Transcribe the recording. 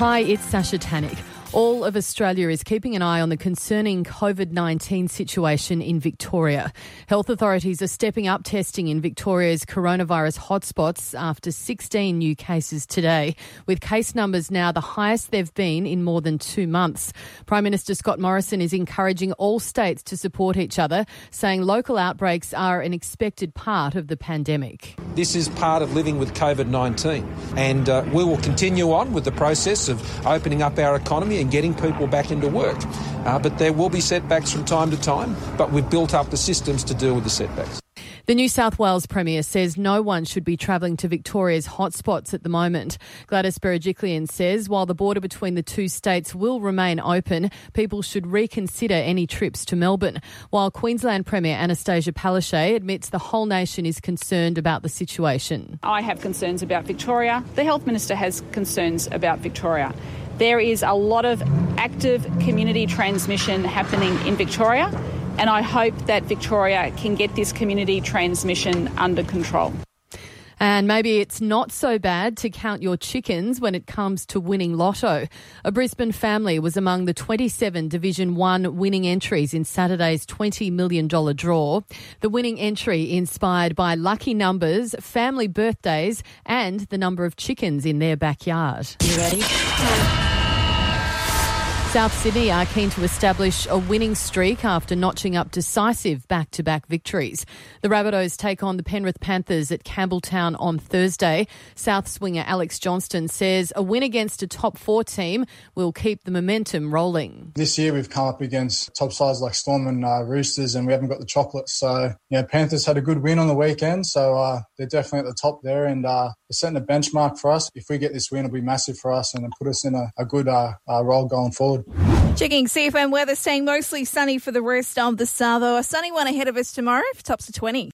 Hi, it's Sasha Tannick. All of Australia is keeping an eye on the concerning COVID 19 situation in Victoria. Health authorities are stepping up testing in Victoria's coronavirus hotspots after 16 new cases today, with case numbers now the highest they've been in more than two months. Prime Minister Scott Morrison is encouraging all states to support each other, saying local outbreaks are an expected part of the pandemic. This is part of living with COVID 19, and uh, we will continue on with the process of opening up our economy and getting people back into work. Uh, but there will be setbacks from time to time, but we've built up the systems to deal with the setbacks. The New South Wales Premier says no one should be travelling to Victoria's hotspots at the moment. Gladys Berejiklian says while the border between the two states will remain open, people should reconsider any trips to Melbourne. While Queensland Premier Annastacia Palaszczuk admits the whole nation is concerned about the situation. I have concerns about Victoria. The Health Minister has concerns about Victoria. There is a lot of active community transmission happening in Victoria, and I hope that Victoria can get this community transmission under control. And maybe it's not so bad to count your chickens when it comes to winning lotto. A Brisbane family was among the 27 Division 1 winning entries in Saturday's $20 million draw. The winning entry inspired by lucky numbers, family birthdays, and the number of chickens in their backyard. You ready? South Sydney are keen to establish a winning streak after notching up decisive back to back victories. The Rabbitohs take on the Penrith Panthers at Campbelltown on Thursday. Souths winger Alex Johnston says a win against a top four team will keep the momentum rolling. This year we've come up against top sides like Storm and uh, Roosters, and we haven't got the chocolates. So, yeah, Panthers had a good win on the weekend, so uh, they're definitely at the top there, and uh, they're setting a benchmark for us. If we get this win, it'll be massive for us and put us in a, a good uh, uh, role going forward. Checking CFM weather, staying mostly sunny for the rest of the Savo. A sunny one ahead of us tomorrow, tops to 20.